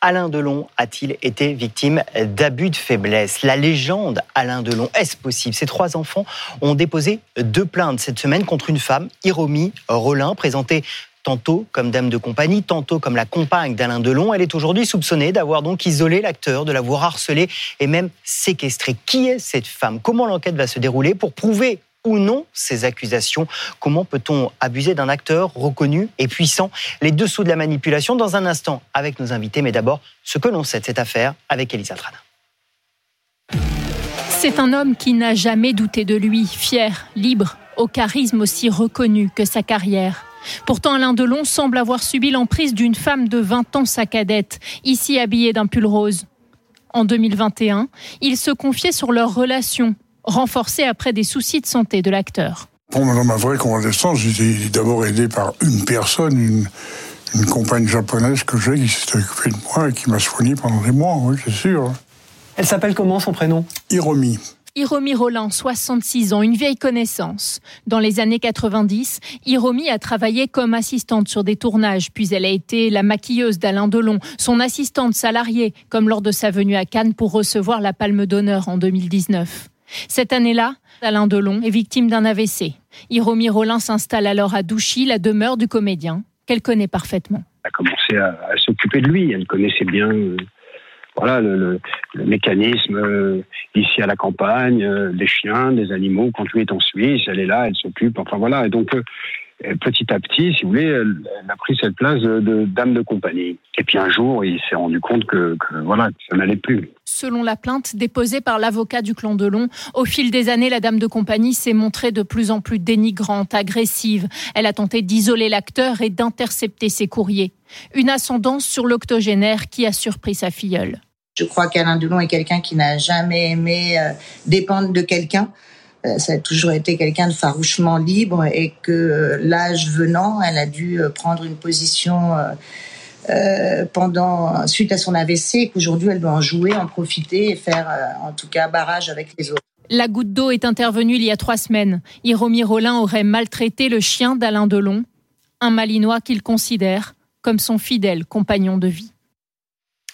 Alain Delon a-t-il été victime d'abus de faiblesse? La légende Alain Delon, est-ce possible? Ces trois enfants ont déposé deux plaintes cette semaine contre une femme, Hiromi Rollin, présentée tantôt comme dame de compagnie, tantôt comme la compagne d'Alain Delon. Elle est aujourd'hui soupçonnée d'avoir donc isolé l'acteur, de l'avoir harcelé et même séquestré. Qui est cette femme? Comment l'enquête va se dérouler pour prouver ou non ces accusations Comment peut-on abuser d'un acteur reconnu et puissant? Les dessous de la manipulation dans un instant avec nos invités, mais d'abord ce que l'on sait de cette affaire avec Elisa Trana. C'est un homme qui n'a jamais douté de lui, fier, libre, au charisme aussi reconnu que sa carrière. Pourtant, Alain Delon semble avoir subi l'emprise d'une femme de 20 ans, sa cadette, ici habillée d'un pull rose. En 2021, il se confiait sur leur relation, renforcée après des soucis de santé de l'acteur. Dans ma vraie convalescence, j'étais d'abord aidé par une personne, une, une compagne japonaise que j'ai qui s'est occupée de moi et qui m'a soigné pendant des mois, oui, c'est sûr. Elle s'appelle comment son prénom? Hiromi. Hiromi Roland, 66 ans, une vieille connaissance. Dans les années 90, Hiromi a travaillé comme assistante sur des tournages, puis elle a été la maquilleuse d'Alain Delon, son assistante salariée, comme lors de sa venue à Cannes pour recevoir la Palme d'honneur en 2019. Cette année-là, Alain Delon est victime d'un AVC. Hiromi Rollin s'installe alors à Douchy, la demeure du comédien, qu'elle connaît parfaitement. Elle a commencé à, s'occuper de lui. Elle connaissait bien euh, voilà le, mécanisme euh, ici à la campagne, euh, des chiens, des animaux. Quand lui est en Suisse, elle est là, elle s'occupe. Enfin voilà. Et donc euh, petit à petit, si vous voulez, elle, a pris cette place de, dame de compagnie. Et puis un jour, il s'est rendu compte que, voilà, ça n'allait plus. Selon la plainte déposée par l'avocat du clan Delon, au fil des années, la dame de compagnie s'est montrée de plus en plus dénigrante, agressive. Elle a tenté d'isoler l'acteur et d'intercepter ses courriers. Une ascendance sur l'octogénaire qui a surpris sa filleule. Je crois qu'Alain Delon est quelqu'un qui n'a jamais aimé euh, dépendre de quelqu'un. Euh, ça a toujours été quelqu'un de farouchement libre et que euh, l'âge venant, elle a dû prendre une position pendant suite à son AVC et qu'aujourd'hui elle doit en jouer, en profiter et faire en tout cas barrage avec les autres. La goutte d'eau est intervenue il y a trois semaines. Hiromi Rollin aurait maltraité le chien d'Alain Delon, un malinois qu'il considère comme son fidèle compagnon de vie.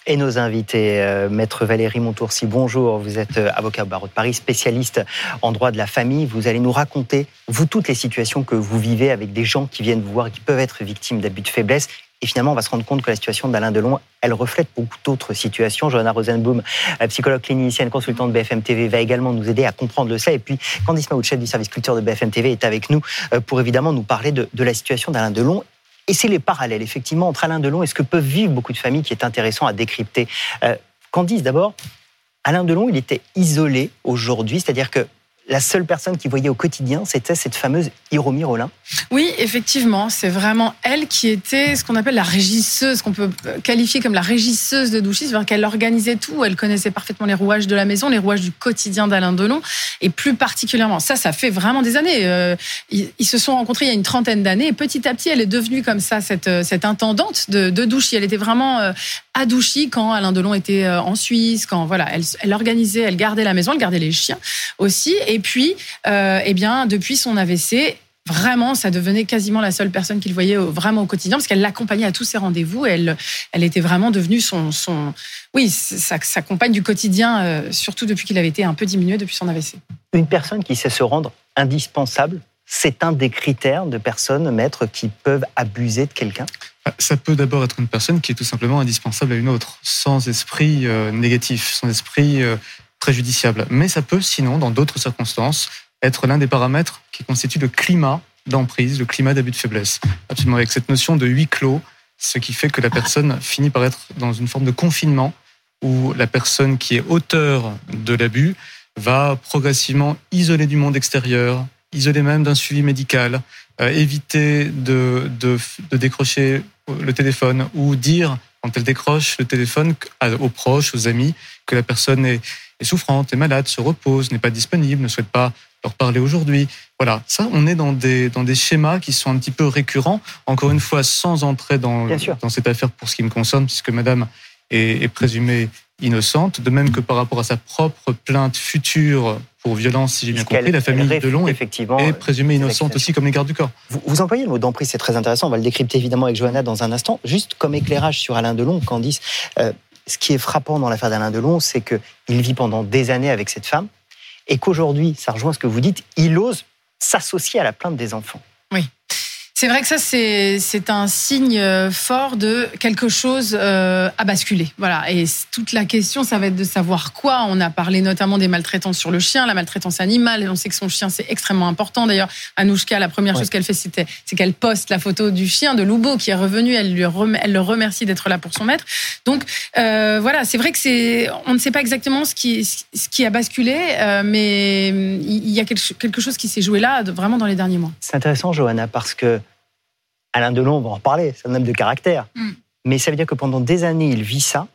Et nos invités, euh, Maître Valérie Montourcy, bonjour. Vous êtes euh, avocat au barreau de Paris, spécialiste en droit de la famille. Vous allez nous raconter, vous, toutes les situations que vous vivez avec des gens qui viennent vous voir et qui peuvent être victimes d'abus de faiblesse. Et finalement, on va se rendre compte que la situation d'Alain Delon, elle reflète beaucoup d'autres situations. Johanna Rosenboom, psychologue clinicienne, consultante de BFM TV, va également nous aider à comprendre ça. Et puis, Candice chef du service culture de BFM TV, est avec nous euh, pour évidemment nous parler de, de la situation d'Alain Delon et c'est les parallèles, effectivement, entre Alain Delon et ce que peuvent vivre beaucoup de familles qui est intéressant à décrypter. Euh, Candice, d'abord, Alain Delon, il était isolé aujourd'hui, c'est-à-dire que la seule personne qui voyait au quotidien, c'était cette fameuse Hiromi Rollin. Oui, effectivement, c'est vraiment elle qui était ce qu'on appelle la régisseuse, qu'on peut qualifier comme la régisseuse de Douchy, c'est-à-dire qu'elle organisait tout, elle connaissait parfaitement les rouages de la maison, les rouages du quotidien d'Alain Delon, et plus particulièrement, ça, ça fait vraiment des années. Euh, ils, se sont rencontrés il y a une trentaine d'années, et petit à petit, elle est devenue comme ça, cette, cette intendante de, de Douchy. Elle était vraiment euh, à Douchy quand Alain Delon était euh, en Suisse, quand voilà, elle, organisait, elle gardait la maison, elle gardait les chiens aussi. Puis, euh, eh bien, depuis son AVC, vraiment, ça devenait quasiment la seule personne qu'il voyait vraiment au quotidien, parce qu'elle l'accompagnait à tous ses rendez-vous. Elle, elle était vraiment devenue son, son oui, sa, sa compagne du quotidien, euh, surtout depuis qu'il avait été un peu diminué depuis son AVC. Une personne qui sait se rendre indispensable c'est un des critères de personnes, maîtres, qui peuvent abuser de quelqu'un? Bah, Ça peut d'abord être une personne qui est tout simplement indispensable à une autre, sans esprit euh, négatif, sans esprit euh, préjudiciable. Mais ça peut, sinon, dans d'autres circonstances, être l'un des paramètres qui constitue le climat d'emprise, le climat d'abus de faiblesse. Absolument, avec cette notion de huis clos, ce qui fait que la personne finit par être dans une forme de confinement où la personne qui est auteur de l'abus va progressivement isoler du monde extérieur, isoler même d'un suivi médical, euh, éviter de, de, de, décrocher le téléphone ou dire, quand elle décroche le téléphone aux proches, aux amis, que la personne est, est souffrante, est malade, se repose, n'est pas disponible, ne souhaite pas leur parler aujourd'hui. Voilà, ça, on est dans des, dans des schémas qui sont un petit peu récurrents. Encore une fois, sans entrer dans, dans cette affaire pour ce qui me concerne, puisque madame est, est présumée innocente, de même que par rapport à sa propre plainte future pour violence, si j'ai bien compris. La famille Delon effectivement, est présumée innocente aussi comme les gardes du corps. Vous, vous employez le mot d'emprise, c'est très intéressant. On va le décrypter évidemment avec Johanna dans un instant. Juste comme éclairage sur Alain Delon, Candice, euh, ce qui est frappant dans l'affaire d'Alain Delon, c'est qu'il vit pendant des années avec cette femme et qu'aujourd'hui, ça rejoint ce que vous dites, il ose s'associer à la plainte des enfants. C'est vrai que ça, c'est un signe euh, fort de quelque chose euh, à basculer. Voilà. Et toute la question, ça va être de savoir quoi. On a parlé notamment des maltraitances sur le chien, la maltraitance animale. On sait que son chien, c'est extrêmement important. D'ailleurs, Anouchka, la première chose qu'elle fait, c'était, c'est qu'elle poste la photo du chien de Loubo qui est revenu. Elle, lui elle le remercie d'être là pour son maître. Donc, euh, voilà, c'est vrai que c'est, on ne sait pas exactement ce qui, ce qui a basculé, euh, mais il y a quelque chose qui s'est joué là, vraiment dans les derniers mois. C'est intéressant, Johanna, parce que Alain Delon, on va en reparler, c'est un homme de caractère. Mm. Mais ça veut dire que pendant des années, il vit ça,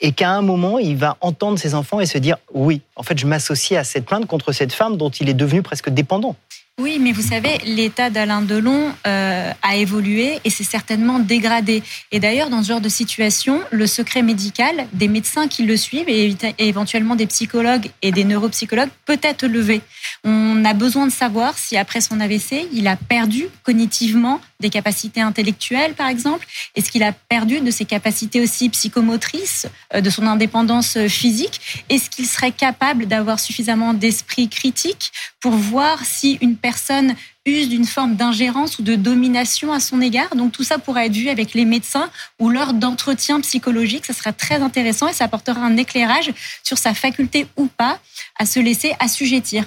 et qu'à un moment, il va entendre ses enfants et se dire oui, en fait, je m'associe à cette plainte contre cette femme dont il est devenu presque dépendant. Oui, mais vous savez, l'état d'Alain Delon euh, a évolué et s'est certainement dégradé. Et d'ailleurs, dans ce genre de situation, le secret médical des médecins qui le suivent et éventuellement des psychologues et des neuropsychologues peut être levé. On a besoin de savoir si après son AVC, il a perdu cognitivement des capacités intellectuelles, par exemple Est-ce qu'il a perdu de ses capacités aussi psychomotrices, euh, de son indépendance euh, physique Est-ce qu'il serait capable d'avoir suffisamment d'esprit critique pour voir si une personne use d'une forme d'ingérence ou de domination à son égard? Donc tout ça pourrait être vu avec les médecins ou lors d'entretiens psychologiques. Ça serait très intéressant et ça apportera un éclairage sur sa faculté ou pas à se laisser assujettir.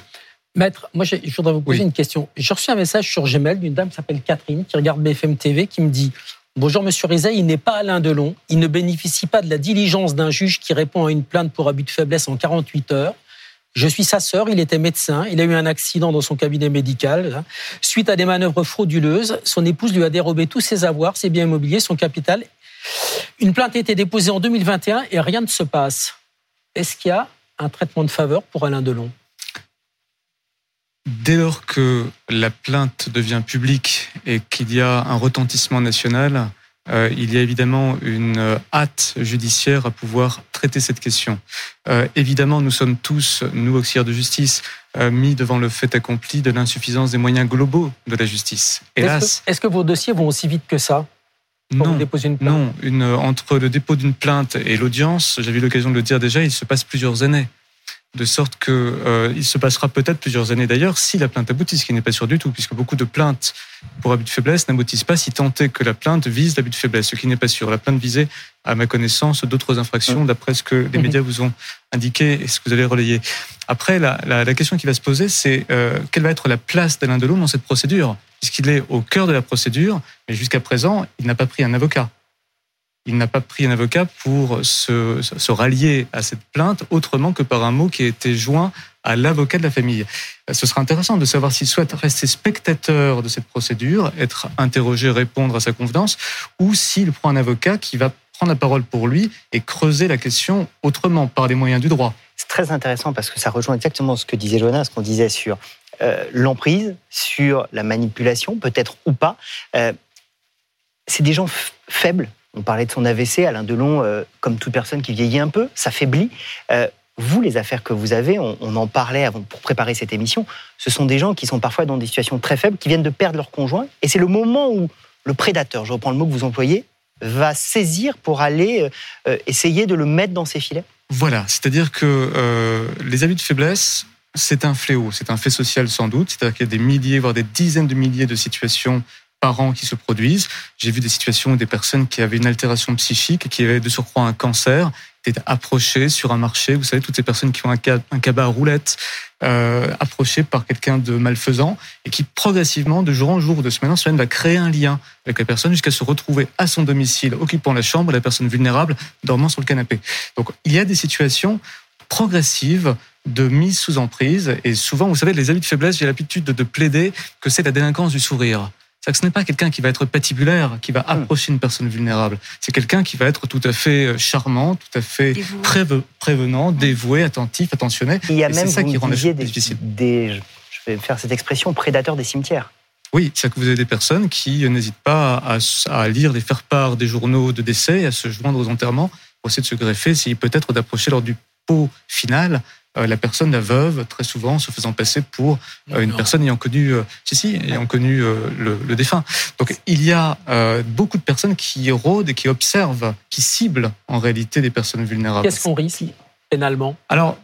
Maître, moi je voudrais vous poser une question. J'ai reçu un message sur Gmail d'une dame qui s'appelle Catherine, qui regarde BFM TV, qui me dit Bonjour Monsieur Rizet, il n'est pas Alain Delon, il ne bénéficie pas de la diligence d'un juge qui répond à une plainte pour abus de faiblesse en 48 heures. Je suis sa sœur, il était médecin, il a eu un accident dans son cabinet médical. Suite à des manœuvres frauduleuses, son épouse lui a dérobé tous ses avoirs, ses biens immobiliers, son capital. Une plainte a été déposée en 2021 et rien ne se passe. Est-ce qu'il y a un traitement de faveur pour Alain Delon? Dès lors que la plainte devient publique et qu'il y a un retentissement national, euh, il y a évidemment une euh, hâte judiciaire à pouvoir traiter cette question. Euh, évidemment, nous sommes tous, nous, auxiliaires de justice, mis devant le fait accompli de l'insuffisance des moyens globaux de la justice. Hélas. Est-ce que, vos dossiers vont aussi vite que ça non, une non une, entre le dépôt d'une plainte et l'audience, j'avais eu l'occasion de le dire déjà, il se passe plusieurs années de sorte que euh, il se passera peut-être plusieurs années d'ailleurs si la plainte aboutit, ce qui n'est pas sûr du tout, puisque beaucoup de plaintes pour abus de faiblesse n'aboutissent pas si tant est que la plainte vise l'abus de faiblesse, ce qui n'est pas sûr. La plainte visait, à ma connaissance, d'autres infractions, d'après ce que les mhm. médias vous ont indiqué et ce que vous avez relayé. Après, la, la, question qui va se poser, c'est euh, quelle va être la place d'Alain Delon dans cette procédure, puisqu'il est au cœur de la procédure, mais jusqu'à présent, il n'a pas pris un avocat il n'a pas pris un avocat pour se, se, rallier à cette plainte autrement que par un mot qui a été joint à l'avocat de la famille. Ce sera intéressant de savoir s'il souhaite rester spectateur de cette procédure, être interrogé, répondre à sa confiance, ou s'il prend un avocat qui va prendre la parole pour lui et creuser la question autrement, par les moyens du droit. C'est très intéressant parce que ça rejoint exactement ce que disait Jonas, ce qu'on disait sur euh, l'emprise, sur la manipulation, peut-être ou pas. Euh, c'est des gens faibles on parlait de son AVC, Alain Delon, euh, comme toute personne qui vieillit un peu, s'affaiblit. Euh, vous, les affaires que vous avez, on, en parlait avant pour préparer cette émission, ce sont des gens qui sont parfois dans des situations très faibles, qui viennent de perdre leur conjoint, et c'est le moment où le prédateur, je reprends le mot que vous employez, va saisir pour aller euh, essayer de le mettre dans ses filets. Voilà, c'est-à-dire que les abus de faiblesse, c'est un fléau, c'est un fait social sans doute, c'est-à-dire qu'il y a des milliers, voire des dizaines de milliers de situations parents qui se produisent. J'ai vu des situations où des personnes qui avaient une altération psychique, qui avaient de surcroît un cancer, étaient approchées sur un marché. Vous savez, toutes ces personnes qui ont un, un cabas à roulettes, euh, approchées par quelqu'un de malfaisant et qui progressivement, de jour en jour, de semaine en semaine, va créer un lien avec la personne jusqu'à se retrouver à son domicile, occupant la chambre, la personne vulnérable, dormant sur le canapé. Donc, il y a des situations progressives de mise sous emprise. Et souvent, vous savez, les abus de faiblesse, j'ai l'habitude de plaider que c'est la délinquance du sourire c'est que ce n'est pas quelqu'un qui va être patibulaire, qui va hmm. approcher une personne vulnérable. C'est quelqu'un qui va être tout à fait euh, charmant, tout à fait prévenant, hmm. dévoué, attentif, attentionné. Il y a même, ça qui rend les choses difficiles. Des, je vais faire cette expression, prédateurs des cimetières. Oui, c'est que vous avez des personnes qui n'hésitent pas à, à, lire les faire-part des journaux de décès, à se joindre aux enterrements pour essayer de se greffer, s'il peut-être d'approcher lors du pot final euh, la personne, la veuve, très souvent se faisant passer pour euh, une personne ayant connu, euh, si, si, ayant connu le, le, défunt. Donc il y a beaucoup de personnes qui rôdent et qui observent, qui ciblent en réalité des personnes vulnérables. Qu'est-ce qu'on risque pénalement? Alors,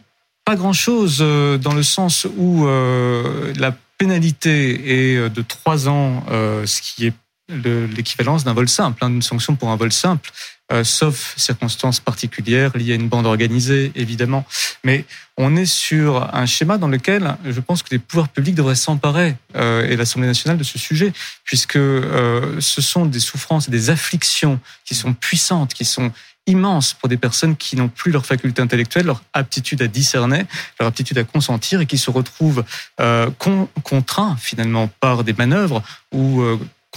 pas grand-chose dans le sens où la pénalité est de trois ans, ce qui est l'équivalence d'un vol simple, hein, d'une sanction pour un vol simple. Euh, sauf circonstances particulières liées à une bande organisée, évidemment. Mais on est sur un schéma dans lequel je pense que les pouvoirs publics devraient s'emparer, euh, et l'Assemblée nationale, de ce sujet, puisque euh, ce sont des souffrances et des afflictions qui sont puissantes, qui sont immenses pour des personnes qui n'ont plus leur faculté intellectuelle, leur aptitude à discerner, leur aptitude à consentir et qui se retrouvent euh, contraints finalement par des manœuvres ou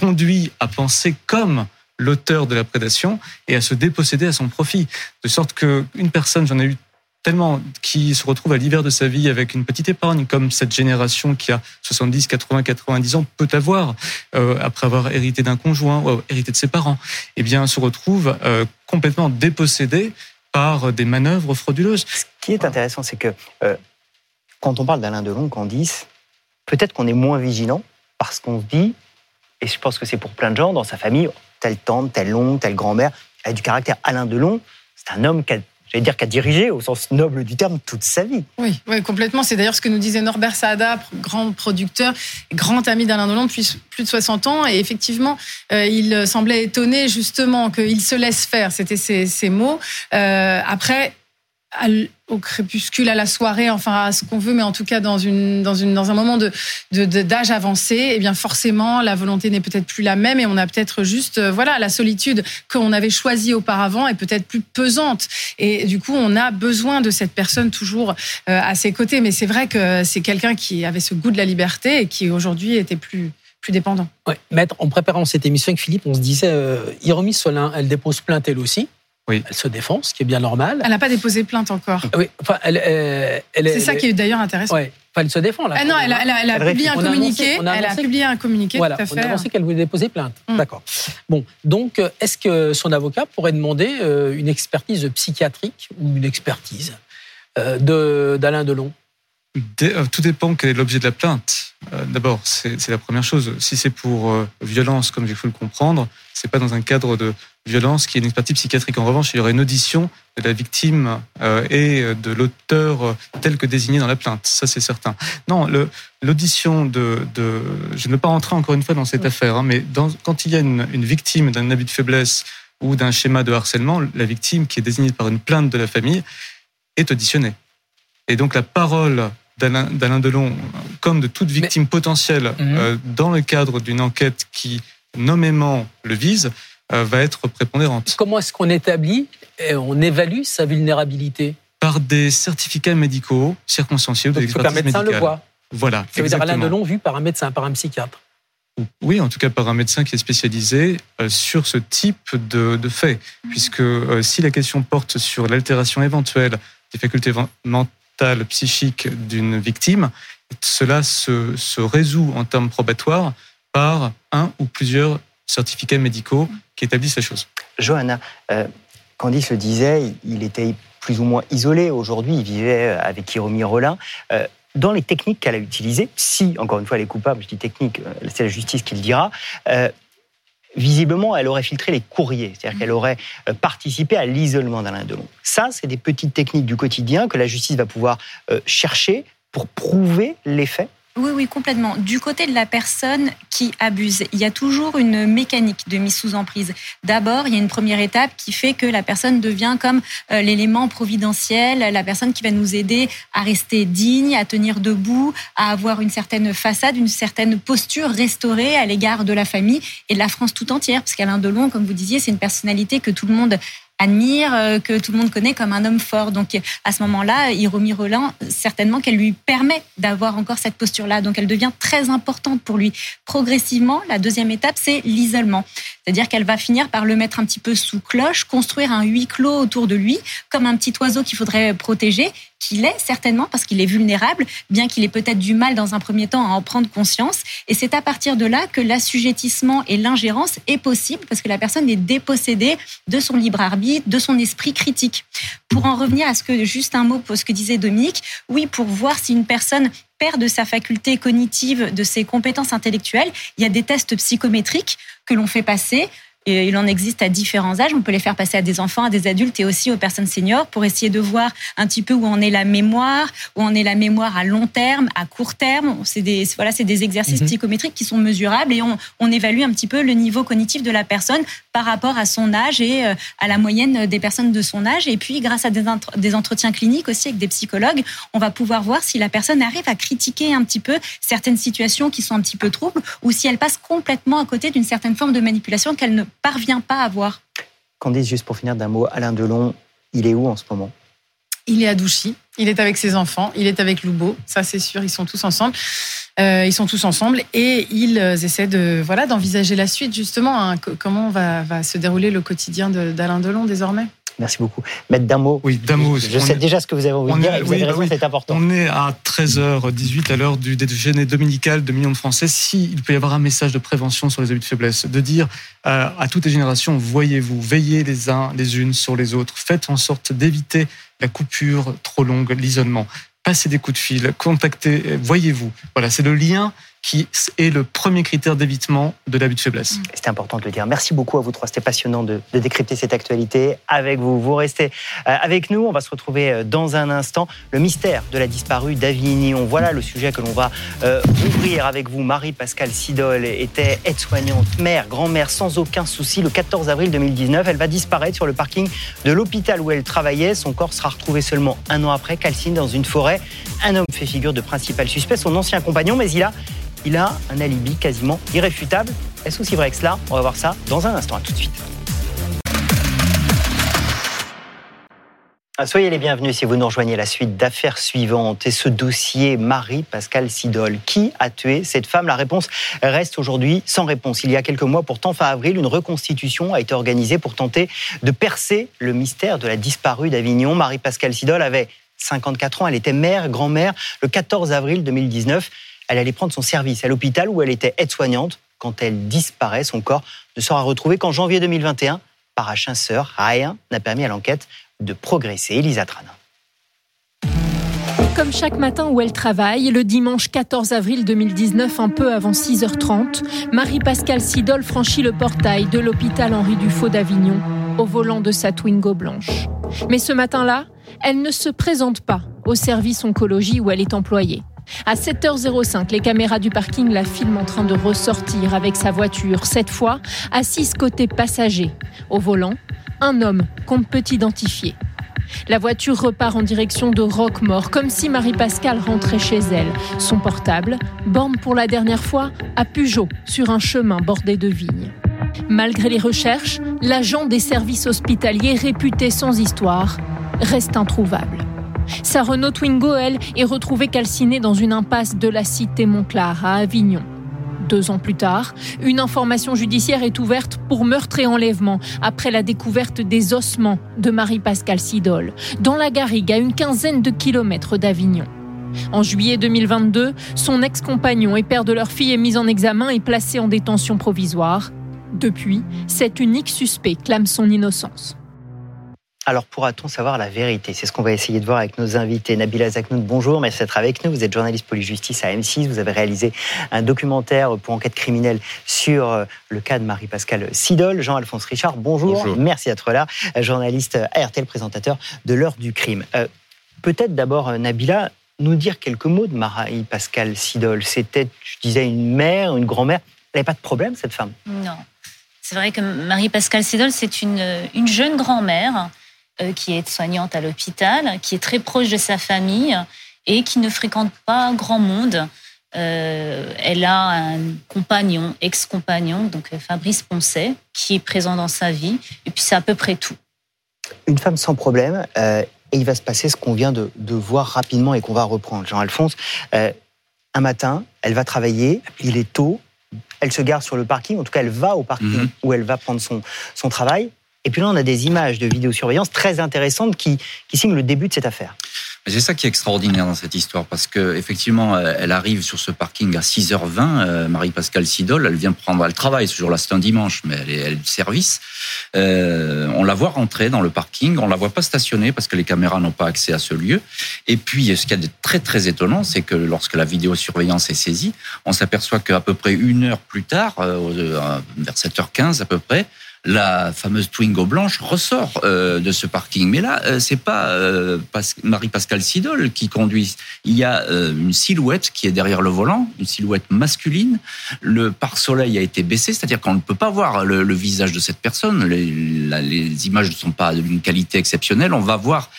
conduits à penser comme l'auteur de la prédation et à se déposséder à son profit. De sorte qu'une personne, j'en ai eu tellement, qui se retrouve à l'hiver de sa vie avec une petite épargne, comme cette génération qui a 70, 80, 90 ans peut avoir, euh, après avoir hérité d'un conjoint hérité de ses parents, eh bien, se retrouve euh, complètement dépossédé par des manœuvres frauduleuses. Ce qui est intéressant, c'est que euh, quand on parle d'Alain Delon, Candice, peut-être qu'on est moins vigilant parce qu'on se dit, et je pense que c'est pour plein de gens dans sa famille, telle tante, telle oncle, telle grand-mère, a du caractère. Alain Delon, c'est un homme qui a j'allais dire, a dirigé au sens noble du terme toute sa vie. Oui, oui complètement. C'est d'ailleurs ce que nous disait Norbert Saada, grand producteur, grand ami d'Alain Delon depuis plus de 60 ans. Et effectivement, euh, il semblait étonné justement qu'il se laisse faire. C'était ses, mots. Euh, après, au crépuscule, à la soirée, enfin à ce qu'on veut, mais en tout cas dans, un moment d'âge avancé, eh bien forcément la volonté n'est peut-être plus la même et on a peut-être juste euh, voilà la solitude qu'on avait choisie auparavant est peut-être plus pesante et du coup on a besoin de cette personne toujours euh, à ses côtés. Mais c'est vrai que c'est quelqu'un qui avait ce goût de la liberté et qui aujourd'hui était plus plus dépendant. Ouais. Maître, en préparant cette émission avec Philippe, on se disait, euh, Iromi Solin, elle dépose plainte elle aussi. Oui. Elle se défend, ce qui est bien normal. Elle n'a pas déposé plainte encore. Oui, enfin, elle, euh, elle, C'est ça qui est d'ailleurs intéressant. Ouais. Enfin, elle se défend là. Ah non, elle a, elle a, publié un communiqué. elle a publié un communiqué. Voilà, tout à fait. on a annoncé qu'elle voulait déposer plainte. Mm. D'accord. Bon, donc, euh, est-ce que son avocat pourrait demander euh, une expertise psychiatrique ou une expertise de d'Alain Delon? Tout dépend quel est l'objet de la plainte. Euh, d'abord, c'est la première chose. Si c'est pour euh, violence, comme j'ai pu le comprendre, c'est pas dans un cadre de violence qui est une expertise psychiatrique. En revanche, il y aurait une audition de la victime euh, et de l'auteur tel que désigné dans la plainte. Ça, c'est certain. Non, l'audition de, je ne veux pas rentrer encore une fois dans cette affaire, hein, mais quand il y a une, une victime d'un abus de faiblesse ou d'un schéma de harcèlement, la victime qui est désignée par une plainte de la famille est auditionnée. Et donc la parole d'Alain Delon, comme de toute victime potentielle mhm. euh, dans le cadre d'une enquête qui nommément le vise, euh, va être prépondérante. Comment est-ce qu'on établit et on évalue sa vulnérabilité? Par des certificats médicaux circonstanciés ou des expertises médicales. Médecin le voit. Voilà. Ça veut dire Alain Delon vu par un médecin, par un psychiatre. Oui, en tout cas par un médecin qui est spécialisé euh, sur ce type de, de fait, puisque si la question porte sur l'altération éventuelle des facultés psychique d'une victime, cela se, résout en termes probatoires par un ou plusieurs certificats médicaux qui établissent la chose. Johanna, euh, Candice le disait, il était plus ou moins isolé. Aujourd'hui, il vivait avec Hiromi Rollin. Euh, dans les techniques qu'elle a utilisées, si, encore une fois, elle est coupable, je dis technique, euh, c'est la justice qui le dira, euh, visiblement, elle aurait filtré les courriers, c'est-à-dire qu'elle aurait euh, participé à l'isolement d'Alain Delon. Ça, c'est des petites techniques du quotidien que la justice va pouvoir euh, chercher pour prouver les faits oui, oui, complètement. Du côté de la personne qui abuse, il y a toujours une mécanique de mise sous emprise. D'abord, il y a une première étape qui fait que la personne devient comme euh, l'élément providentiel, la personne qui va nous aider à rester digne, à tenir debout, à avoir une certaine façade, une certaine posture restaurée à l'égard de la famille et de la France tout entière. Parce qu'Alain Delon, comme vous disiez, c'est une personnalité que tout le monde admire, euh, que tout le monde connaît comme un homme fort. Donc à ce moment-là, Hiromi Rollin, certainement qu'elle lui permet d'avoir encore cette posture-là. Donc elle devient très importante pour lui. Progressivement, la deuxième étape, c'est l'isolement. C'est-à-dire qu'elle va finir par le mettre un petit peu sous cloche, construire un huis clos autour de lui, comme un petit oiseau qu'il faudrait protéger, qu'il est certainement parce qu'il est vulnérable, bien qu'il ait peut-être du mal dans un premier temps à en prendre conscience. Et c'est à partir de là que l'assujettissement et l'ingérence est possible parce que la personne est dépossédée de son libre arbitre de son esprit critique. Pour en revenir à ce que, juste un mot pour ce que disait Dominique, oui, pour voir si une personne perd de sa faculté cognitive, de ses compétences intellectuelles, il y a des tests psychométriques que l'on fait passer et il en existe à différents âges. On peut les faire passer à des enfants, à des adultes et aussi aux personnes seniors pour essayer de voir un petit peu où en est la mémoire, où en est la mémoire à long terme, à court terme. C'est des, voilà, c'est des exercices mhm. psychométriques qui sont mesurables et on, on, évalue un petit peu le niveau cognitif de la personne par rapport à son âge et euh, à la moyenne des personnes de son âge. Et puis, grâce à des, des entretiens cliniques aussi avec des psychologues, on va pouvoir voir si la personne arrive à critiquer un petit peu certaines situations qui sont un petit peu troubles ou si elle passe complètement à côté d'une certaine forme de manipulation qu'elle ne parvient pas à voir. Candice, juste pour finir d'un mot, Alain Delon, il est où en ce moment? Il est à Douchy. Il est avec ses enfants. Il est avec Loubo. Ça, c'est sûr. Ils sont tous ensemble. Euh, ils sont tous ensemble et ils euh, essaient de voilà d'envisager la suite justement. Hein, comment va, va se dérouler le quotidien d'Alain Delon désormais? Merci beaucoup. Maître d'un mot. Oui, d'un mot. Je sais déjà ce que vous avez envie de dire et vous avez raison, c'est important. On est à 13h18 à l'heure du déjeuner dominical de millions de Français. S'il peut y avoir un message de prévention sur les habits de faiblesse, de dire euh, à toutes les générations, voyez-vous, veillez les uns les unes sur les autres, faites en sorte d'éviter la coupure trop longue, l'isolement. Passez des coups de fil, contactez, voyez-vous. Voilà, c'est le lien qui est le premier critère d'évitement de l'abus de faiblesse. Mm. C'était important de le dire. Merci beaucoup à vous trois. C'était passionnant de, décrypter cette actualité avec vous. Vous restez euh, avec nous. On va se retrouver euh, dans un instant. Le mystère de la disparue d'Avignon. Voilà le sujet que l'on va euh, ouvrir avec vous. Marie-Pascale Sidol était aide-soignante, mère, grand-mère sans aucun souci. Le 14 avril 2019, elle va disparaître sur le parking de l'hôpital où elle travaillait. Son corps sera retrouvé seulement un an après, calcine dans une forêt. Un homme fait figure de principal suspect, son ancien compagnon, mais il a il a un alibi quasiment irréfutable. Est-ce aussi vrai que cela On va voir ça dans un instant. À tout de suite. Soyez les bienvenus si vous nous rejoignez la suite d'affaires suivantes et ce dossier Marie-Pascale Sidol. Qui a tué cette femme La réponse reste aujourd'hui sans réponse. Il y a quelques mois, pourtant fin avril, une reconstitution a été organisée pour tenter de percer le mystère de la disparue d'Avignon. Marie-Pascale Sidol avait 54 ans, elle était mère, grand-mère. Le 14 avril 2019, elle allait prendre son service à l'hôpital où elle était aide-soignante. Quand elle disparaît, son corps ne sera retrouvé qu'en janvier 2021 par un chasseur. Rien n'a permis à l'enquête de progresser. Elisa Trana. Comme chaque matin où elle travaille, le dimanche 14 avril 2019, un peu avant 6h30, Marie-Pascale Sidol franchit le portail de l'hôpital Henri Dufaux d'Avignon au volant de sa Twingo blanche. Mais ce matin-là, elle ne se présente pas au service oncologie où elle est employée. À 7h05, les caméras du parking la filment en train de ressortir avec sa voiture, cette fois assise côté passager. Au volant, un homme qu'on peut identifier. La voiture repart en direction de Roquemort, comme si Marie-Pascale rentrait chez elle. Son portable borne pour la dernière fois à Pujot, sur un chemin bordé de vignes. Malgré les recherches, l'agent des services hospitaliers réputé sans histoire reste introuvable. Sa Renault Twingo, elle, est retrouvée calcinée dans une impasse de la cité Montclar à Avignon. Deux ans plus tard, une information judiciaire est ouverte pour meurtre et enlèvement après la découverte des ossements de Marie-Pascale Sidol dans la Garrigue à une quinzaine de kilomètres d'Avignon. En juillet 2022, son ex-compagnon et père de leur fille est mis en examen et placé en détention provisoire. Depuis, cet unique suspect clame son innocence. Alors pourra-t-on savoir la vérité? C'est ce qu'on va essayer de voir avec nos invités. Nabila Zaknoud, bonjour, merci d'être avec nous. Vous êtes journaliste police-justice à M6. Vous avez réalisé un documentaire pour enquête criminelle sur euh, le cas de Marie-Pascale Sidol. Jean-Alphonse Richard, bonjour. Merci d'être là. Journaliste à RTL, présentateur de l'heure du crime. Euh, peut-être d'abord, euh, Nabila, nous dire quelques mots de Marie-Pascale Sidol. C'était, je disais, une mère, une grand-mère. Elle n'avait pas de problème, cette femme? Non. C'est vrai que Marie-Pascale Sidol, c'est une, une jeune grand-mère euh, qui est soignante à l'hôpital, qui est très proche de sa famille et qui ne fréquente pas grand monde. Euh, elle a un compagnon, ex-compagnon, donc euh, Fabrice Poncet, qui est présent dans sa vie. Et puis c'est à peu près tout. Une femme sans problème. et il va se passer ce qu'on vient de, voir rapidement et qu'on va reprendre. Jean-Alphonse, un matin, elle va travailler, il est tôt, elle se gare sur le parking, en tout cas elle va au parking mhm. où elle va prendre son, son travail. Et puis là, on a des images de vidéosurveillance très intéressantes qui, signent le début de cette affaire. C'est ça qui est extraordinaire dans cette histoire, parce que effectivement, euh, elle arrive sur ce parking à 6h20. Euh, Marie-Pascale Sidol, elle vient prendre, elle travaille ce jour-là, c'est un dimanche, mais elle est, elle service. Euh, on la voit rentrer dans le parking, on la voit pas stationner parce que les caméras n'ont pas accès à ce lieu. Et puis, ce qui est de très très étonnant, c'est que lorsque la vidéosurveillance est saisie, on s'aperçoit qu'à peu près une heure plus tard, vers 7h15 à peu près, la fameuse Twingo blanche ressort euh, de ce parking. Mais là, euh, c'est pas euh, Marie-Pascale Sidol qui conduit. Il y a une silhouette qui est derrière le volant, une silhouette masculine. Le pare-soleil a été baissé, c'est-à-dire qu'on ne peut pas voir le, visage de cette personne. Les, les images ne sont pas d'une qualité exceptionnelle. On va voir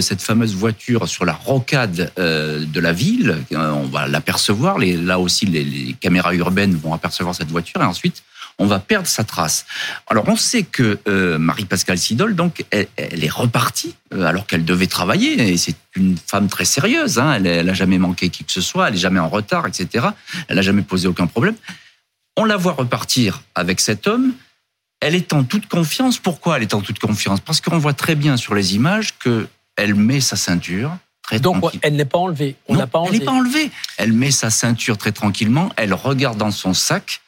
cette fameuse voiture sur la rocade de la ville. on va l'apercevoir. Là aussi, les, les caméras urbaines vont apercevoir cette voiture et ensuite on va perdre sa trace. Alors on sait que euh, Marie-Pascale Sidol, donc, elle, est repartie euh, alors qu'elle devait travailler. Et c'est une femme très sérieuse. Hein. elle, n'a jamais manqué qui que ce soit. Elle est jamais en retard, etc. Elle n'a jamais posé aucun problème. On la voit repartir avec cet homme. Elle est en toute confiance. Pourquoi elle est en toute confiance? Parce qu'on voit très bien sur les images que elle met sa ceinture. Très Donc elle n'est pas enlevée. On n'a pas enlevée. Elle n'est pas enlevée. Elle met sa ceinture très tranquillement. Elle regarde dans son sac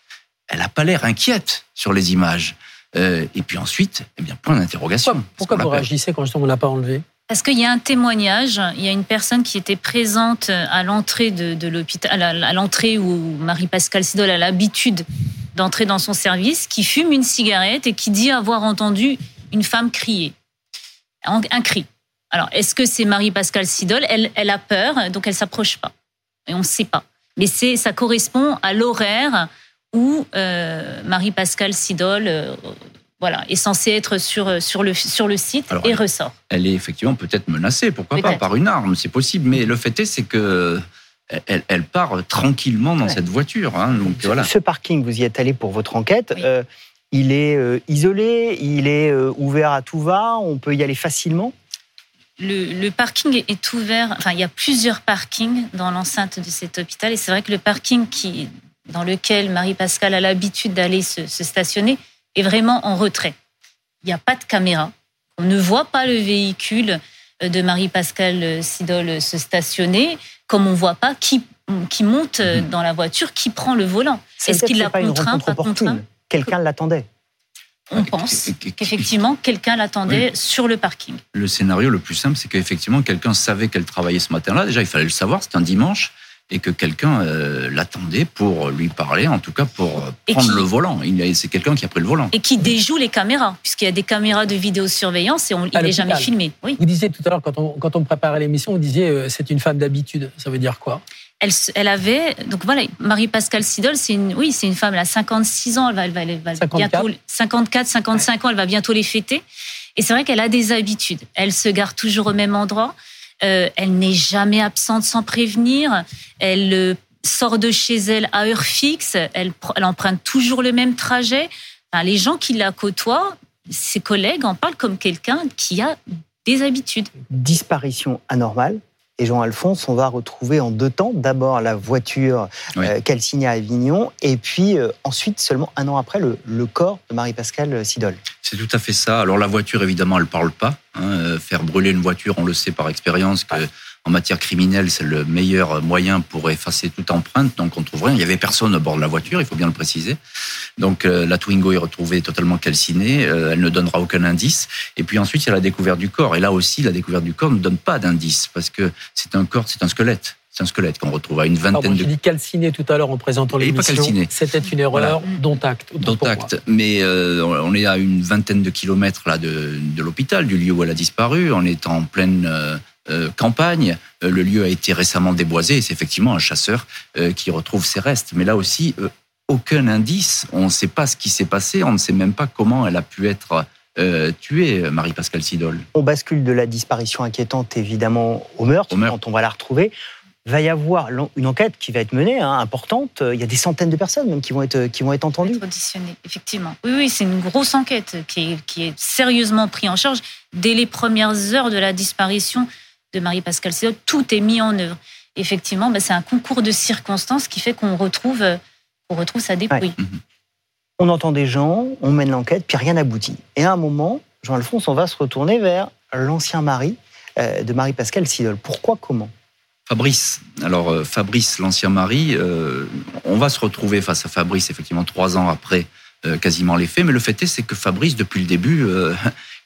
elle n'a pas l'air inquiète sur les images. Euh, et puis ensuite, eh bien, point d'interrogation. Pourquoi, vous réagissez quand on ne l'a pas enlevé parce qu'il y a un témoignage, il y a une personne qui était présente à l'entrée de, l'hôpital, à l'entrée où Marie-Pascale Sidol a l'habitude d'entrer dans son service, qui fume une cigarette et qui dit avoir entendu une femme crier. Un, cri. Alors, est-ce que c'est Marie-Pascale Sidol? Elle, elle a peur, donc elle s'approche pas. Et on ne sait pas. Mais c'est, ça correspond à l'horaire où euh, Marie-Pascale Sidol euh, voilà, est censée être sur, sur, le, sur le site et ressort. Elle est effectivement peut-être menacée, pourquoi pas, par une arme, c'est possible. Mais le fait est, c'est que elle, part tranquillement dans cette voiture. Hein, donc, voilà. Ce parking, vous y êtes allé pour votre enquête. Euh, il est isolé, il est ouvert à tout va, on peut y aller facilement? Le, le, parking est ouvert, enfin il y a plusieurs parkings dans l'enceinte de cet hôpital et c'est vrai que le parking qui dans lequel Marie-Pascale a l'habitude d'aller se, stationner est vraiment en retrait. Il n'y a pas de caméra. On ne voit pas le véhicule de Marie-Pascale Sidol se stationner, comme on ne voit pas qui, qui monte mhm. dans la voiture, qui prend le volant. Est-ce qu'il l'a contraint, pas contraint Quelqu'un l'attendait on pense qu'effectivement, quelqu'un l'attendait sur le parking. Le scénario le plus simple, c'est qu'effectivement, quelqu'un savait qu'elle travaillait ce matin-là. Déjà, il fallait le savoir, c'est un dimanche et que quelqu'un euh, l'attendait pour lui parler, en tout cas pour euh, prendre le volant. C'est quelqu'un qui a pris le volant. Et qui déjoue les caméras, puisqu'il y a des caméras de vidéosurveillance et on, il n'est jamais filmé. Oui. Vous disiez tout à l'heure, quand on, quand on préparait l'émission, vous disiez euh, c'est une femme d'habitude. Ça veut dire quoi? Elle, elle, avait donc voilà Marie-Pascale Sidol c'est une oui c'est une femme elle a 56 ans elle va, elle va, elle va 54. bientôt 54 55 ans elle va bientôt les fêter et c'est vrai qu'elle a des habitudes elle se gare toujours au même endroit euh, elle n'est jamais absente sans prévenir. Elle euh, sort de chez elle à heure fixe. Elle, emprunte toujours le même trajet. les gens qui la côtoient, ses collègues en parlent comme quelqu'un qui a des habitudes. Disparition anormale et Jean-Alphonse, on va retrouver en deux temps d'abord la voiture euh, qu'elle signe à Avignon, et puis euh, ensuite, seulement un an après, le, corps de Marie-Pascale Sidol. C'est tout à fait ça. Alors la voiture, évidemment, elle parle pas. Hein. Euh, faire brûler une voiture, on le sait par expérience que en matière criminelle, c'est le meilleur moyen pour effacer toute empreinte. Donc on trouve rien. Il y avait personne à bord de la voiture, il faut bien le préciser. Donc euh, la Twingo est retrouvée totalement calcinée. Euh, elle ne donnera aucun indice. Et puis ensuite, il y a la découverte du corps. Et là aussi, la découverte du corps ne donne pas d'indice parce que c'est un corps, c'est un squelette. C'est un squelette qu'on retrouve à une vingtaine de. J'ai dit calciné tout à l'heure en présentant l'émission. C'était une erreur, dont acte. Dont acte. Mais euh, on est à une vingtaine de kilomètres là de, de l'hôpital, du lieu où elle a disparu. On est en pleine euh, campagne. Euh, le lieu a été récemment déboisé et c'est effectivement un chasseur euh, qui retrouve ses restes. Mais là aussi, aucun indice. On ne sait pas ce qui s'est passé. On ne sait même pas comment elle a pu être tuée, Marie-Pascale Sidol. On bascule de la disparition inquiétante, évidemment, au meurtre, quand on va la retrouver. Va y avoir une enquête qui va être menée, hein, importante. Il y a des centaines de personnes même qui vont être, qui vont être entendues. Auditionnées, effectivement. Oui, oui, c'est une grosse enquête qui est, qui est sérieusement prise en charge. Dès les premières heures de la disparition, de Marie-Pascale Sidol, tout est mis en œuvre. Effectivement, bah, c'est un concours de circonstances qui fait qu'on retrouve, on retrouve sa dépouille. On entend des gens, on mène l'enquête, puis rien n'aboutit. Et à un moment, Jean-Alphonse, on va se retourner vers l'ancien mari euh, de Marie-Pascale Sidol. Pourquoi, comment? Fabrice. Alors euh, Fabrice, l'ancien mari, euh, on va se retrouver face à Fabrice effectivement trois ans après euh, quasiment les faits, mais le fait est c'est que Fabrice depuis le début, euh,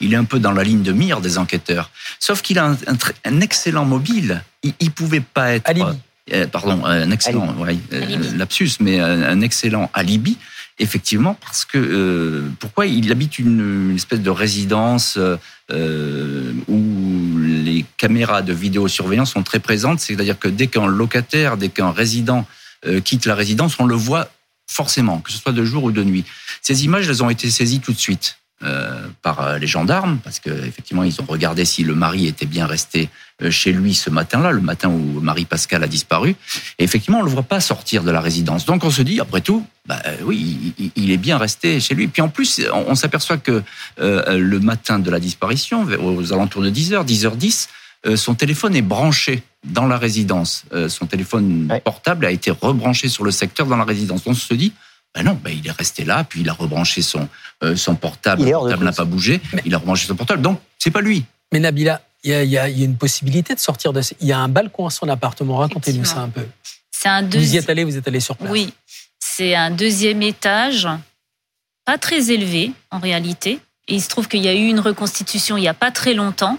il est un peu dans la ligne de mire des enquêteurs. Sauf qu'il a un, un tr- un excellent mobile. Il, il pouvait pas être Alibi. euh, pardon, un excellent ouais, euh, lapsus, mais un, excellent alibi. Effectivement, parce que euh, pourquoi il habite une, une espèce de résidence euh, euh, où les caméras de vidéosurveillance sont très présentes, c'est-à-dire que dès qu'un locataire, dès qu'un résident euh, quitte la résidence, on le voit forcément, que ce soit de jour ou de nuit. Ces images, elles ont été saisies tout de suite euh, par euh, les gendarmes, parce qu'effectivement, ils ont regardé si le mari était bien resté euh, chez lui ce matin-là, le matin où Marie-Pascale a disparu. Et effectivement, on ne le voit pas sortir de la résidence. Donc on se dit, après tout, bah, oui, il, il est bien resté chez lui. Puis en plus, on, on s'aperçoit que euh, le matin de la disparition, aux alentours de 10h, 10h10, euh, son téléphone est branché dans la résidence. Euh, son téléphone Ouais. portable a été rebranché sur le secteur dans la résidence. On se dit, ben non, ben il est resté là, puis il a rebranché son, euh, son portable. Il Le portable n'a pas bougé. Il a rebranché son portable. Donc, c'est pas lui. Mais Nabila, il y a, il y a- il y a une possibilité de sortir de. Il y a un balcon à son appartement. Racontez-nous ça un peu. C'est un Vous y êtes allé, vous êtes allé sur place. Oui, c'est un deuxième étage, pas très élevé en réalité. Et il se trouve qu'il y a eu une reconstitution il n'y a pas très longtemps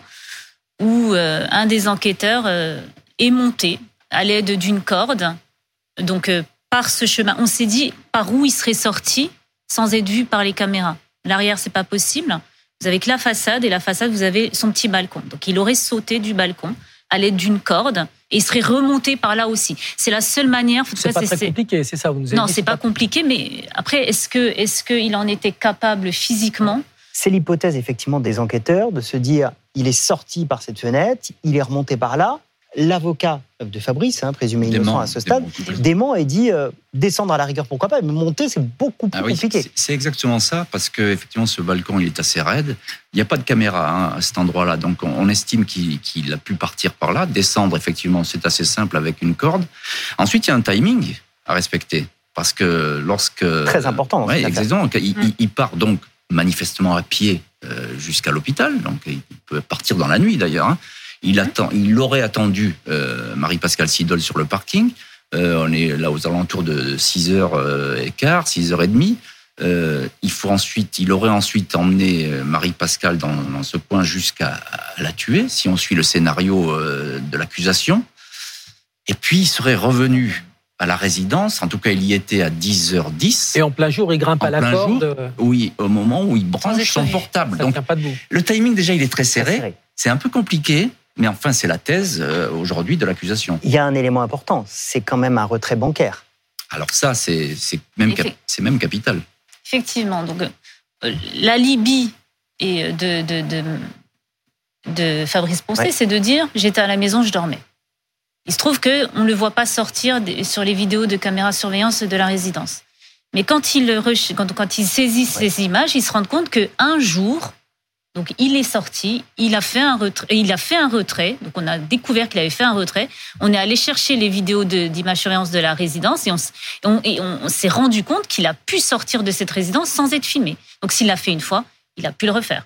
où euh, un des enquêteurs euh, est monté à l'aide d'une corde. Donc euh, par ce chemin, on s'est dit par où il serait sorti sans être vu par les caméras. L'arrière, c'est pas possible. Vous avez que la façade et la façade, vous avez son petit balcon. Donc il aurait sauté du balcon à l'aide d'une corde et il serait remonté par là aussi. C'est la seule manière. C'est pas très compliqué, c'est ça. Vous nous avez non, c'est pas compliqué, mais après, est-ce que est-ce qu'il en était capable physiquement? C'est l'hypothèse effectivement des enquêteurs de se dire il est sorti par cette fenêtre, il est remonté par là. L'avocat de Fabrice, hein, présumé innocent à ce stade, dément. et dit euh, descendre à la rigueur pourquoi pas, mais monter c'est beaucoup plus Ah oui, compliqué. c'est- exactement ça, parce que effectivement, ce balcon, il est assez raide. Il n'y a pas de caméra hein, à cet endroit-là, donc on, on estime qu'il a pu partir par là, descendre. Effectivement, c'est assez simple avec une corde. Ensuite, il y a un timing à respecter, parce que lorsque Très important affaire. exactement. Il part donc manifestement à pied euh, jusqu'à l'hôpital, donc il peut partir dans la nuit d'ailleurs. hein. Il attend, il aurait attendu euh, Marie-Pascale Sidol sur le parking. Euh, on est là aux alentours de 6h15, 6h30. Euh, il faut ensuite, il aurait ensuite emmené euh, Marie-Pascale dans, dans ce point jusqu'à la tuer, si on suit le scénario euh, de l'accusation. Et puis il serait revenu à la résidence, en tout cas il y était à 10h10. Et en plein jour, il grimpe En à la plein corde. jour, Oui, au moment où il branche son portable. Ça Donc pas le timing déjà il est très serré. C'est un peu compliqué, mais enfin c'est la thèse euh, aujourd'hui de l'accusation. Il y a un élément important, c'est quand même un retrait bancaire. Alors ça c'est même c'est même capital. Effectivement. Donc, euh, l'alibi euh, de, de, de, de Fabrice Poncet, Ouais. c'est de dire j'étais à la maison, je dormais. Il se trouve qu'on ne le voit pas sortir sur les vidéos de caméra surveillance de la résidence. Mais quand il, quand, quand il saisit ces images, il se rend compte qu'un jour, donc il est sorti, il a fait un retrait, il a fait un retrait. Donc on a découvert qu'il avait fait un retrait. On est allé chercher les vidéos de- d'image surveillance de la résidence et on, s'est rendu compte qu'il a pu sortir de cette résidence sans être filmé. Donc s'il l'a fait une fois, il a pu le refaire.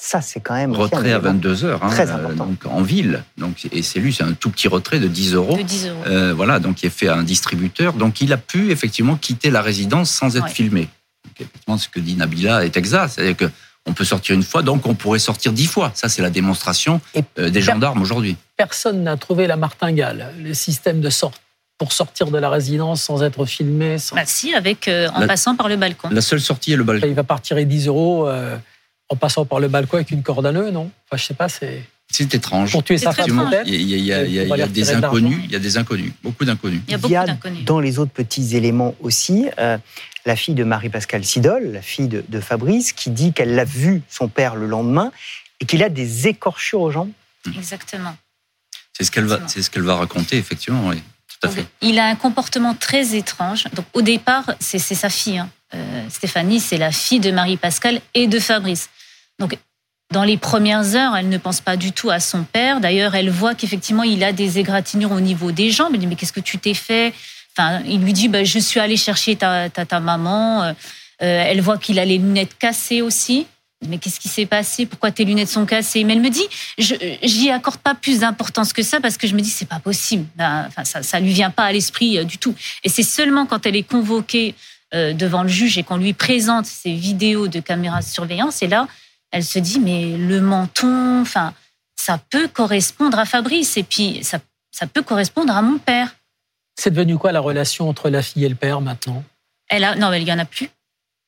Ça, c'est quand même. Retrait à élément 22 heures, hein, Très euh, important. donc en ville. Donc et c'est lui, c'est un tout petit retrait de 10 euros. De 10 euros. Euh, voilà, donc il est fait à un distributeur. Donc il a pu effectivement quitter la résidence sans être Ouais. filmé. Donc, effectivement, ce que dit Nabila est exact, c'est-à-dire que on peut sortir une fois, donc on pourrait sortir dix fois. Ça, c'est la démonstration Et euh, des gendarmes aujourd'hui. Personne n'a trouvé la martingale, le système de sorte pour sortir de la résidence sans être filmé. sans- Bah si, avec euh, en La- passant par le balcon. La seule sortie est le balcon. Il va pas retirer 10 euros euh, en passant par le balcon avec une corde à nœud, non? Enfin, je sais pas, c'est C'est étrange. pour tuer sa femme peut-être. Il y a, il y a- il y a- il y a- Pour il y a aller des inconnus, il y a des inconnus, beaucoup d'inconnus. Il y a Il beaucoup y a d'inconnus. dans les autres petits éléments aussi euh, la fille de Marie-Pascale Sidol, la fille de, de Fabrice, qui dit qu'elle l'a vu son père le lendemain et qu'il a des écorchures aux jambes. Exactement. C'est ce qu'elle va, Effectivement. c'est ce qu'elle va raconter, effectivement, oui, tout à fait. il a un comportement très étrange. Donc, au départ, c'est c'est sa fille. hein. Euh, Stéphanie, c'est la fille de Marie-Pascale et de Fabrice. Donc, dans les premières heures, elle ne pense pas du tout à son père. D'ailleurs, elle voit qu'effectivement, il a des égratignures au niveau des jambes. Elle dit, mais qu'est-ce que tu t'es fait? Enfin, Il lui dit, bah, je suis allé chercher ta, maman. Euh, elle voit qu'il a les lunettes cassées aussi. mais qu'est-ce qui s'est passé? Pourquoi tes lunettes sont cassées? Mais elle me dit, j'y accorde pas plus d'importance que ça parce que je me dis c'est pas possible. Ben, enfin, ça, ça lui vient pas à l'esprit euh, du tout. Et c'est seulement quand elle est convoquée euh, devant le juge et qu'on lui présente ces vidéos de caméras de surveillance et là, elle se dit mais le menton, enfin, ça peut correspondre à Fabrice et puis ça, ça peut correspondre à mon père. C'est devenu quoi la relation entre la fille et le père maintenant? Elle a, non, il y en a plus.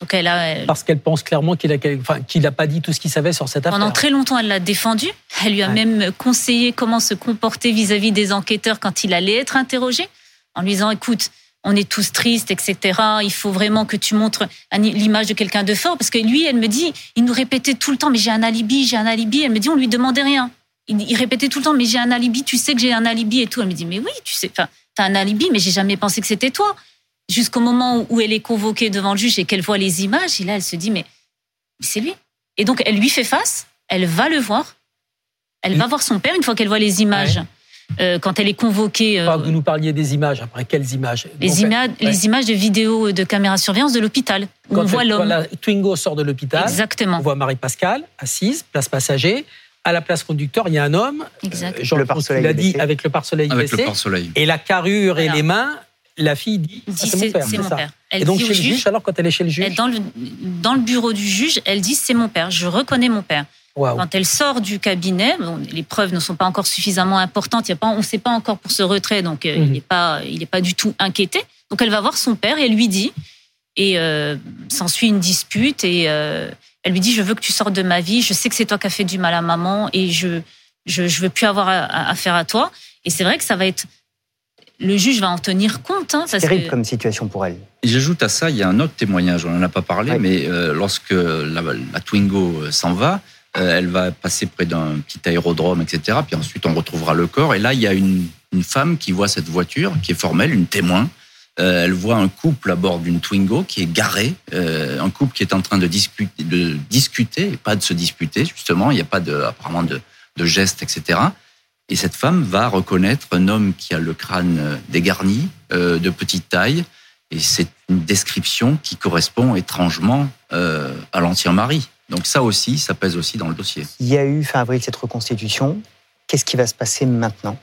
Donc elle a, Parce qu'elle pense clairement qu'il enfin, n'a pas dit tout ce qu'il savait sur cette affaire. Pendant très longtemps, elle l'a défendu. Elle lui a Ouais. même conseillé comment se comporter vis-à-vis des enquêteurs quand il allait être interrogé, en lui disant "Écoute, on est tous tristes, etc. Il faut vraiment que tu montres l'image de quelqu'un de fort." Parce que lui, elle me dit, il nous répétait tout le temps "Mais j'ai un alibi, j'ai un alibi." Elle me dit "On lui demandait rien." Il, il répétait tout le temps "Mais j'ai un alibi, tu sais que j'ai un alibi et tout." Elle me dit "Mais oui, tu sais, enfin, t'as un alibi, mais j'ai jamais pensé que c'était toi." Jusqu'au moment où elle est convoquée devant le juge et qu'elle voit les images, et là, elle se dit "Mais c'est lui." Et donc, elle lui fait face, elle va le voir, elle va voir son père une fois qu'elle voit les images. Euh, quand elle est convoquée, euh, vous nous parliez des images. Après, quelles images les, images, ouais. les images de vidéos de caméra surveillance de l'hôpital, où Quand on voit l'homme. quand la Twingo sort de l'hôpital, Exactement. on voit Marie-Pascale assise, place passager. À la place conducteur, il y a un homme. Exact. Jean Le Leconte pare-soleil l'a dit baissé. avec le pare-soleil Avec le baissé. pare-soleil. Et la carrure et Voilà. les mains, la fille dit, dit, Ah, c'est mon père. c'est mon ça. père. Elle Et donc dit chez au le juge, alors quand elle est chez le juge, elle- dans, le, dans le bureau du juge, elle dit c'est mon père, je reconnais mon père. Quand elle sort du cabinet, bon, les preuves ne sont pas encore suffisamment importantes, il y a pas, on ne sait pas encore pour ce retrait, donc euh, Mhm. il n'est pas, il est pas du tout inquiété. Donc elle va voir son père et elle lui dit, et euh, s'ensuit une dispute, et euh, elle lui dit je veux que tu sortes de ma vie, je sais que c'est toi qui as fait du mal à maman, et je je, je veux plus avoir à- à- affaire à toi. Et c'est vrai que ça va être, le juge va en tenir compte, hein, C'est terrible que comme situation pour elle. J'ajoute à ça, il y a un autre témoignage, on n'en a pas parlé, mais euh, lorsque la, la Twingo s'en va, elle va passer près d'un petit aérodrome, etc. Puis ensuite, on retrouvera le corps. Et là, il y a une, une femme qui voit cette voiture, qui est formelle, une témoin. Euh, elle voit un couple à bord d'une Twingo qui est garé, euh, un couple qui est en train de discuter, de discuter, pas de se disputer justement. Il n'y a pas de, apparemment de, de gestes, etc. Et cette femme va reconnaître un homme qui a le crâne euh, dégarni, euh, de petite taille, et c'est une description qui correspond étrangement euh, à l'ancien mari. Donc ça aussi, ça pèse aussi dans le dossier. Il y a eu fin avril cette reconstitution. Qu'est-ce qui va se passer maintenant?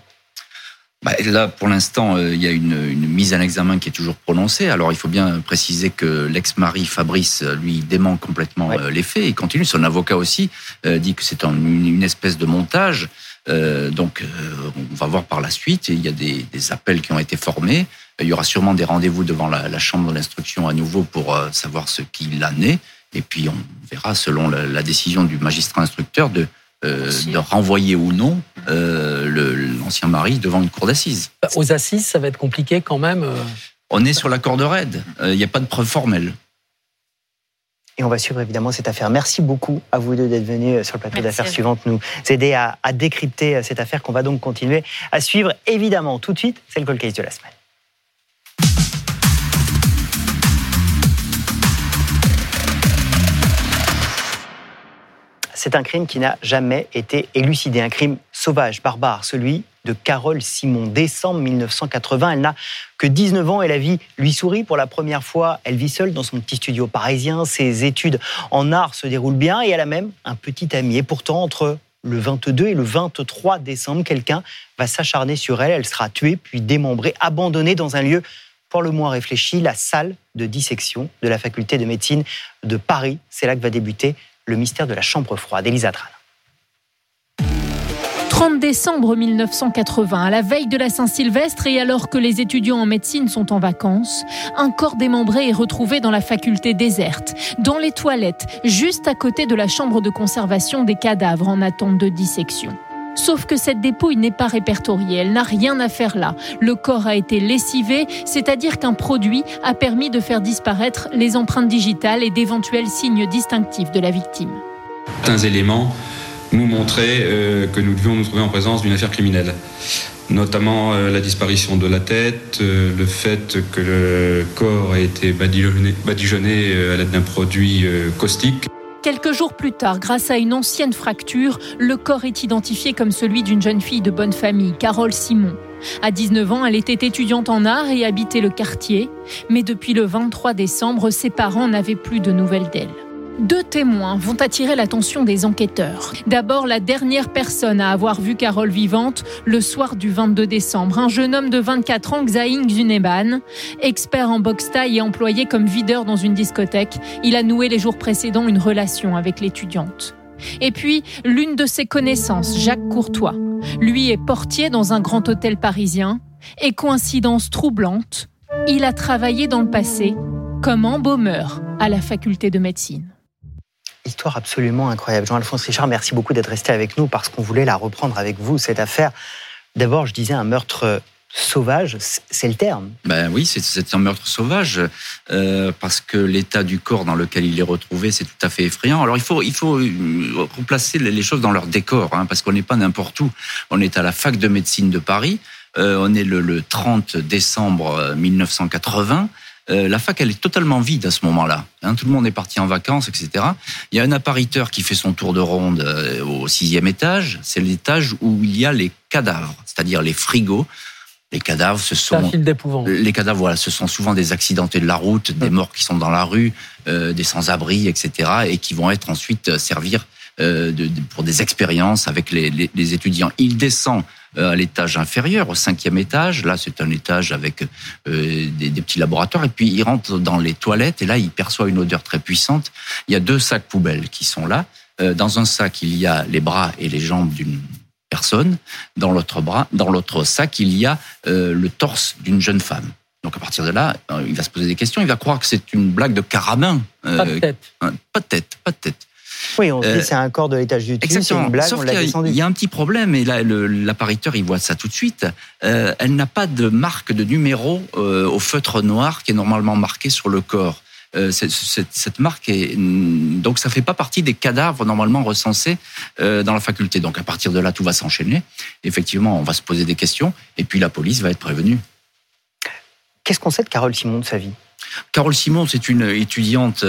Bah, là, pour l'instant, euh, il y a une, une mise en examen qui est toujours prononcée. Alors, il faut bien préciser que l'ex-mari Fabrice, lui, dément complètement Ouais. euh, les faits. Il continue. Son avocat aussi euh, dit que c'est un- une, une espèce de montage. Donc, on va voir par la suite. Il y a des, des appels qui ont été formés. Il y aura sûrement des rendez-vous devant la, la chambre d'instruction à nouveau pour savoir ce qu'il en est. Et puis, on verra, selon la, la décision du magistrat instructeur, de, euh, de renvoyer ou non euh, l'ancien mari devant une cour d'assises. Aux assises, ça va être compliqué quand même. euh. On est sur la corde raide. Euh, Il n'y a pas de preuve formelle. Et on va suivre évidemment cette affaire. Merci beaucoup à vous deux d'être venus sur le plateau d'affaires suivantes nous aider à, à décrypter cette affaire qu'on va donc continuer à suivre. Évidemment, tout de suite, c'est le call case de la semaine. C'est un crime qui n'a jamais été élucidé, un crime sauvage, barbare, celui de Carole Simon. Décembre 1980, elle n'a que 19 ans et la vie lui sourit pour la première fois. Elle vit seule dans son petit studio parisien, ses études en art se déroulent bien et elle a même un petit ami. Et pourtant, entre le 22 et le 23 décembre, quelqu'un va s'acharner sur elle. Elle sera tuée, puis démembrée, abandonnée dans un lieu pour le moins réfléchi, la salle de dissection de la faculté de médecine de Paris. C'est là que va débuter le mystère de la chambre froide. Elisa Tran. 30 décembre 1980, à la veille de la Saint-Sylvestre et alors que les étudiants en médecine sont en vacances, un corps démembré est retrouvé dans la faculté déserte, dans les toilettes, juste à côté de la chambre de conservation des cadavres en attente de dissection. Sauf que cette dépouille n'est pas répertoriée, elle n'a rien à faire là. Le corps a été lessivé, c'est-à-dire qu'un produit a permis de faire disparaître les empreintes digitales et d'éventuels signes distinctifs de la victime. Certains éléments nous montraient euh, que nous devions nous trouver en présence d'une affaire criminelle. Notamment euh, la disparition de la tête, euh, le fait que le corps a été badigeonné, à l'aide d'un produit caustique. Quelques jours plus tard, grâce à une ancienne fracture, le corps est identifié comme celui d'une jeune fille de bonne famille, Carole Simon. À 19 ans, elle était étudiante en art et habitait le quartier. Mais depuis le 23 décembre, ses parents n'avaient plus de nouvelles d'elle. Deux témoins vont attirer l'attention des enquêteurs. D'abord, la dernière personne à avoir vu Carole vivante le soir du 22 décembre, un jeune homme de 24 ans, Xaïng Zuneban, expert en boxe taille et employé comme videur dans une discothèque. Il a noué les jours précédents une relation avec l'étudiante. Et puis, l'une de ses connaissances, Jacques Courtois. Lui est portier dans un grand hôtel parisien. Et coïncidence troublante, il a travaillé dans le passé comme embaumeur à la faculté de médecine. Histoire absolument incroyable. Jean-Alphonse Richard, merci beaucoup d'être resté avec nous parce qu'on voulait la reprendre avec vous, cette affaire. D'abord, je disais un meurtre sauvage, c'est le terme. Ben oui, c'est un meurtre sauvage euh, parce que l'état du corps dans lequel il est retrouvé, c'est tout à fait effrayant. Alors il faut il faut euh, replacer les choses dans leur décor, hein, parce qu'on n'est pas n'importe où. On est à la fac de médecine de Paris. Euh, on est le, le 30 décembre 1980. Euh, la fac, elle est totalement vide à ce moment-là. Hein, tout le monde est parti en vacances, etc. Il y a un appariteur qui fait son tour de ronde euh, au sixième étage. C'est l'étage où il y a les cadavres, c'est-à-dire les frigos. Les cadavres, ce sont les cadavres. Voilà, ce sont souvent des accidentés de la route, des morts qui sont dans la rue, euh, des sans-abri, etc., et qui vont être ensuite servir pour des expériences avec les, les étudiants. Il descend à l'étage inférieur, au cinquième étage. Là, c'est un étage avec euh, des, des, petits laboratoires. Et puis, il rentre dans les toilettes et là, il perçoit une odeur très puissante. Il y a deux sacs poubelles qui sont là. Euh, dans un sac, il y a les bras et les jambes d'une personne. Dans l'autre bras, dans l'autre sac, il y a le torse d'une jeune femme. Donc à partir de là, il va se poser des questions. Il va croire que c'est une blague de carabin. pas de tête. pas de tête, pas de tête. Oui, on se dit euh, c'est un corps de l'étage du dessus, c'est une blague, Sauf on l'a descendu. Il y a un petit problème, et là, l'appariteur, il voit ça tout de suite. Euh, elle n'a pas de marque de numéro euh, au feutre noir qui est normalement marqué sur le corps. Cette, cette, marque est donc ça fait pas partie des cadavres normalement recensés dans la faculté. Donc à partir de là, tout va s'enchaîner. Effectivement, on va se poser des questions, et puis la police va être prévenue. Qu'est-ce qu'on sait de Carole Simon de sa vie? Carole Simon, c'est une étudiante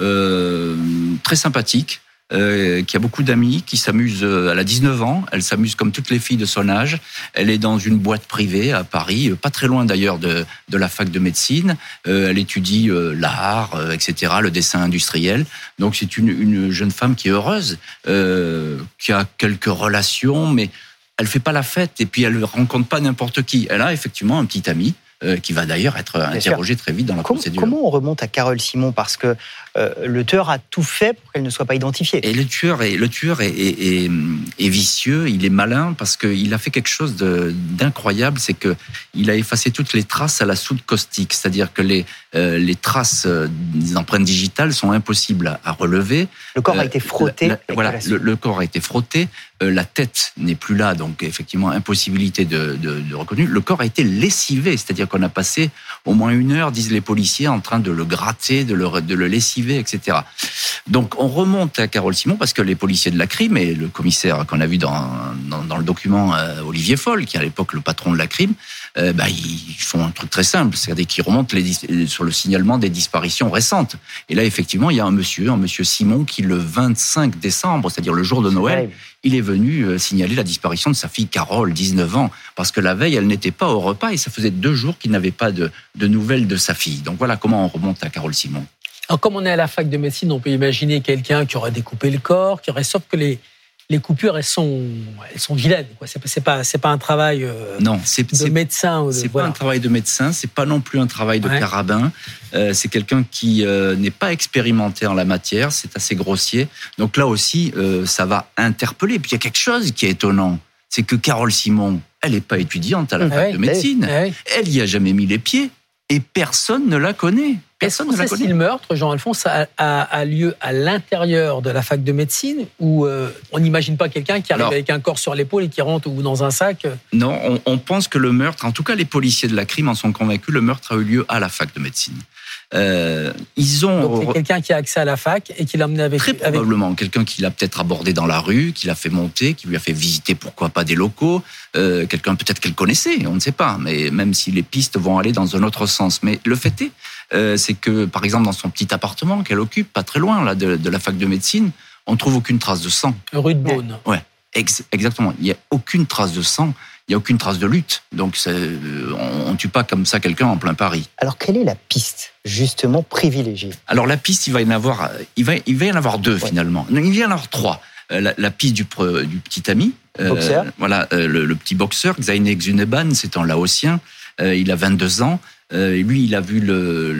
euh, très sympathique. Euh, qui a beaucoup d'amis, qui s'amuse. Elle a 19 ans, elle s'amuse comme toutes les filles de son âge. Elle est dans une boîte privée à Paris, euh, pas très loin d'ailleurs de, de la fac de médecine. elle étudie l'art, etc., le dessin industriel. Donc c'est une, une, jeune femme qui est heureuse, qui a quelques relations, mais elle fait pas la fête et puis elle rencontre pas n'importe qui. Elle a effectivement un petit ami qui va d'ailleurs être interrogé très vite dans la procédure. Comment on remonte à Carole Simon? Parce que euh, le tueur a tout fait pour qu'elle ne soit pas identifiée. Et le tueur est, le tueur est, est, est vicieux, il est malin parce qu'il a fait quelque chose d'incroyable, c'est que il a effacé toutes les traces à la soude caustique, c'est-à-dire que les, euh, les traces euh, des empreintes digitales sont impossibles à relever. Le corps a été frotté. voilà, le, corps a été frotté, la tête n'est plus là, donc effectivement impossibilité de, de, de reconnu. Le corps a été lessivé, c'est-à-dire qu'on a passé au moins une heure, disent les policiers, en train de le gratter, de le, de le lessiver etc. Donc on remonte à Carole Simon parce que les policiers de la crime et le commissaire qu'on a vu dans, dans, le document euh, Olivier Foll, qui est à l'époque le patron de la crime, euh, bah, ils font un truc très simple, c'est-à-dire qu'ils remontent les, sur le signalement des disparitions récentes. Et là, effectivement, il y a un monsieur, un monsieur Simon, qui le 25 décembre, c'est-à-dire le jour de Noël, il est venu euh, signaler la disparition de sa fille Carole, 19 ans, parce que la veille, elle n'était pas au repas et ça faisait deux jours qu'il n'avait pas de, de nouvelles de sa fille. Donc voilà comment on remonte à Carole Simon. Alors, comme on est à la fac de médecine, on peut imaginer quelqu'un qui aurait découpé le corps, qui aurait, sauf que les, les coupures, elles sont, elles sont vilaines. Quoi. C'est, pas, c'est pas un travail euh, non, c'est, de médecin. C'est pas un travail de médecin, c'est pas non plus un travail de carabin. Euh, c'est quelqu'un qui euh, n'est pas expérimenté en la matière, c'est assez grossier. Donc là aussi, ça va interpeller. Puis il y a quelque chose qui est étonnant, c'est que Carole Simon, elle n'est pas étudiante à la fac de médecine. Elle y a jamais mis les pieds et personne ne la connaît. Personne ne la connaît. Si le meurtre, Jean-Alphonse, a, lieu à l'intérieur de la fac de médecine ou euh, on n'imagine pas quelqu'un qui arrive avec un corps sur l'épaule et qui rentre ou dans un sac Non, on, pense que le meurtre, en tout cas les policiers de la crime en sont convaincus, le meurtre a eu lieu à la fac de médecine. Euh, ils ont. Quelqu'un qui a accès à la fac et qui l'a emmené avec. Très probablement quelqu'un qui l'a peut-être abordé dans la rue, qui l'a fait monter, qui lui a fait visiter pourquoi pas des locaux, euh, quelqu'un peut-être qu'elle connaissait, on ne sait pas. Mais même si les pistes vont aller dans un autre sens, mais le fait est, euh, c'est que par exemple dans son petit appartement qu'elle occupe, pas très loin là de, de, la fac de médecine, on trouve aucune trace de sang. Rue de Beaune. Ouais. Exactement. Il n'y a aucune trace de sang. Il n'y a aucune trace de lutte. Donc, euh, on ne tue pas comme ça quelqu'un en plein Paris. Alors, quelle est la piste, justement, privilégiée? Alors, la piste, il va y en avoir, il va, il va y en avoir deux, finalement. Il va y en avoir trois. La, la piste du, du, petit ami. Boxeur. voilà, le, le, petit boxeur, Xainé Xuneban, c'est un Laotien. il a 22 ans. Euh, lui, il a vu le,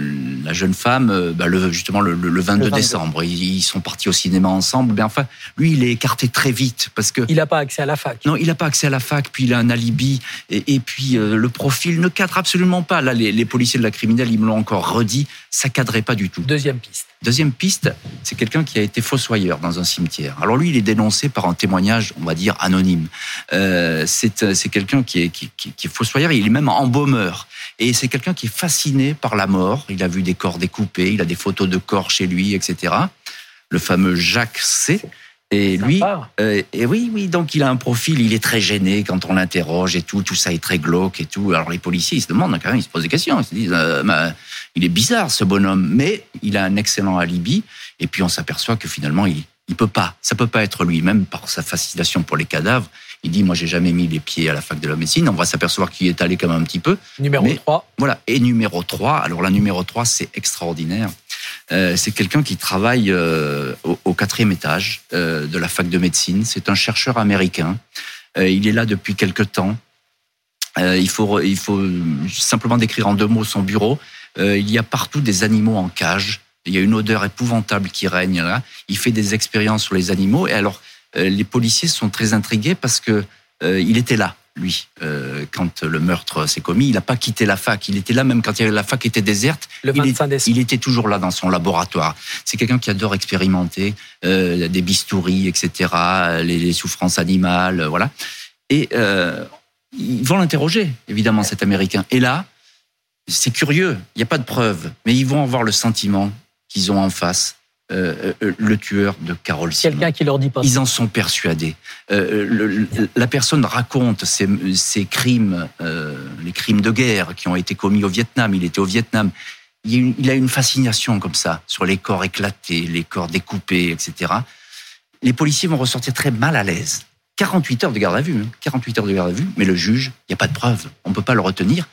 la jeune femme, euh, bah, le, justement le, le 22 décembre. Ils, sont partis au cinéma ensemble. Mais enfin, lui, il est écarté très vite parce que il n'a pas accès à la fac. Non, il n'a pas accès à la fac. Puis il a un alibi. Et, et puis euh, le profil ne cadre absolument pas. Là, les, les policiers de la criminelle, ils me l'ont encore redit. Ça cadrait pas du tout. Deuxième piste. Deuxième piste, c'est quelqu'un qui a été fossoyeur dans un cimetière. Alors lui, il est dénoncé par un témoignage, on va dire, anonyme. Euh, c'est quelqu'un qui est, qui, qui, qui est fossoyeur, il est même embaumeur. Et c'est quelqu'un qui est fasciné par la mort. Il a vu des corps découpés, il a des photos de corps chez lui, etc. Le fameux Jacques C. Et lui, euh, et oui, oui, donc il a un profil, il est très gêné quand on l'interroge et tout, tout ça est très glauque et tout. Alors les policiers, ils se demandent quand même, ils se posent des questions, ils se disent, euh, bah, il est bizarre ce bonhomme, mais il a un excellent alibi. Et puis on s'aperçoit que finalement, il, il peut pas, ça peut pas être lui, même par sa fascination pour les cadavres. Il dit, moi, j'ai jamais mis les pieds à la fac de la médecine. On va s'apercevoir qu'il est allé quand même un petit peu. Numéro 3. Voilà. Et numéro 3. Alors, la numéro 3, c'est extraordinaire. Euh, c'est quelqu'un qui travaille euh, au, au, quatrième étage euh, de la fac de médecine. C'est un chercheur américain. Il est là depuis quelque temps. Il faut, il faut simplement décrire en deux mots son bureau. il y a partout des animaux en cage. Il y a une odeur épouvantable qui règne là. Il fait des expériences sur les animaux. Et alors, les policiers sont très intrigués parce que euh, il était là, lui, euh, quand le meurtre s'est commis. Il n'a pas quitté la fac. Il était là même quand la fac était déserte. Le il, est, il, était toujours là dans son laboratoire. C'est quelqu'un qui adore expérimenter euh, des bistouris, etc., les, les souffrances animales, voilà. Et euh, ils vont l'interroger, évidemment, cet Américain. Et là, c'est curieux. Il n'y a pas de preuves, mais ils vont avoir le sentiment qu'ils ont en face euh, le tueur de Carole Simon. Quelqu'un qui leur dit pas. Ils en sont persuadés. Euh, le, la personne raconte ses, ses crimes, euh, les crimes de guerre qui ont été commis au Vietnam. Il était au Vietnam. Il, une, il a une fascination comme ça sur les corps éclatés, les corps découpés, etc. Les policiers vont ressortir très mal à l'aise. 48 heures de garde à vue, hein, 48 heures de garde à vue, mais le juge, il n'y a pas de preuve, on ne peut pas le retenir.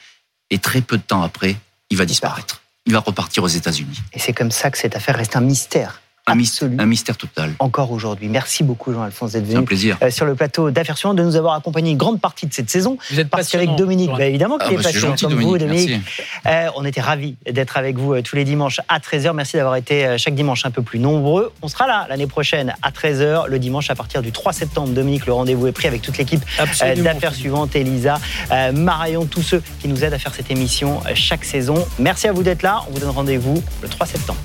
Et très peu de temps après, il va disparaître il va repartir aux États-Unis. Et c'est comme ça que cette affaire reste un mystère. Un mystère, un mystère, total. Encore aujourd'hui. Merci beaucoup, Jean-Alphonse, d'être venu un plaisir. Euh, sur le plateau d'Affaires suivantes, de nous avoir accompagné une grande partie de cette saison. Vous êtes Parce qu'avec Dominique, bah, évidemment qu'il ah, est bah, patient, gentil, comme Dominique, vous, Dominique. Euh, on était ravis d'être avec vous euh, tous les dimanches à 13h. Merci d'avoir été chaque dimanche un peu plus nombreux. On sera là l'année prochaine à 13h, le dimanche à partir du 3 septembre. Dominique, le rendez-vous est pris avec toute l'équipe d'Affaires suivantes, Elisa, euh, Marion, tous ceux qui nous aident à faire cette émission chaque saison. Merci à vous d'être là. On vous donne rendez-vous le 3 septembre.